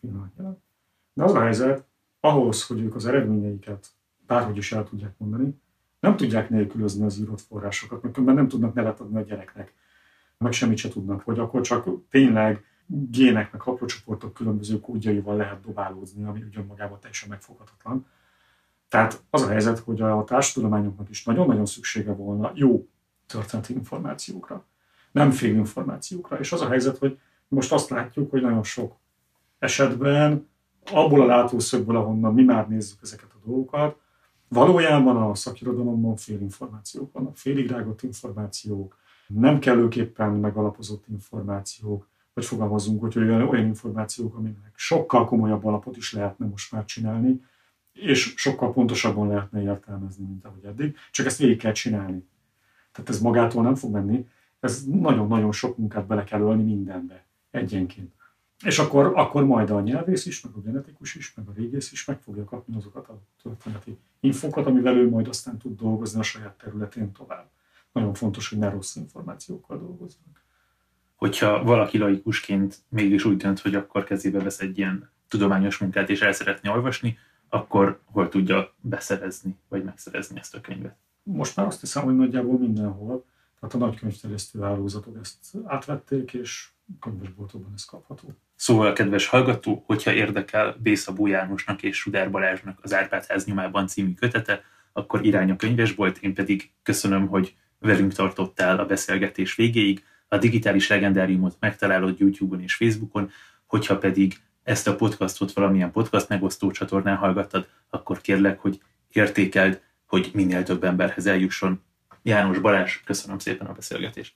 pillanatnyilag. De az a helyzet, ahhoz, hogy ők az eredményeiket bárhogy is el tudják mondani, nem tudják nélkülözni az írott forrásokat, mert különben nem tudnak nevet adni a gyereknek, meg semmit se tudnak, hogy akkor csak tényleg gének, meg haplócsoportok különböző kódjaival lehet dobálózni, ami ugyan magában teljesen megfoghatatlan. Tehát az a helyzet, hogy a társadalományoknak is nagyon-nagyon szüksége volna jó történeti információkra, nem fél információkra. És az a helyzet, hogy most azt látjuk, hogy nagyon sok esetben abból a látószögből, ahonnan mi már nézzük ezeket a dolgokat, valójában a szakirodalomban fél információk vannak, félig rágott információk, nem kellőképpen megalapozott információk, vagy fogalmazunk, hogy olyan, olyan információk, aminek sokkal komolyabb alapot is lehetne most már csinálni, és sokkal pontosabban lehetne értelmezni, mint ahogy eddig, csak ezt végig kell csinálni. Tehát ez magától nem fog menni, ez nagyon-nagyon sok munkát bele kell ölni mindenbe, egyenként. És akkor, akkor majd a nyelvész is, meg a genetikus is, meg a régész is meg fogja kapni azokat a történeti infokat, amivel ő majd aztán tud dolgozni a saját területén tovább. Nagyon fontos, hogy ne rossz információkkal dolgozzanak. Hogyha valaki laikusként mégis úgy dönt, hogy akkor kezébe vesz egy ilyen tudományos munkát, és el szeretné olvasni, akkor hol tudja beszerezni, vagy megszerezni ezt a könyvet? Most már azt hiszem, hogy nagyjából mindenhol. Tehát a nagy könyvterjesztő hálózatok ezt átvették, és könyvesboltokban ez kapható. Szóval, kedves hallgató, hogyha érdekel Bészabó Jánosnak és Sudár Balázsnak az Árpád ház nyomában című kötete, akkor irány a könyvesbolt, én pedig köszönöm, hogy velünk tartottál a beszélgetés végéig. A digitális legendáriumot megtalálod YouTube-on és Facebookon, hogyha pedig ezt a podcastot valamilyen podcast megosztó csatornán hallgattad, akkor kérlek, hogy értékeld, hogy minél több emberhez eljusson. János Balázs, köszönöm szépen a beszélgetést.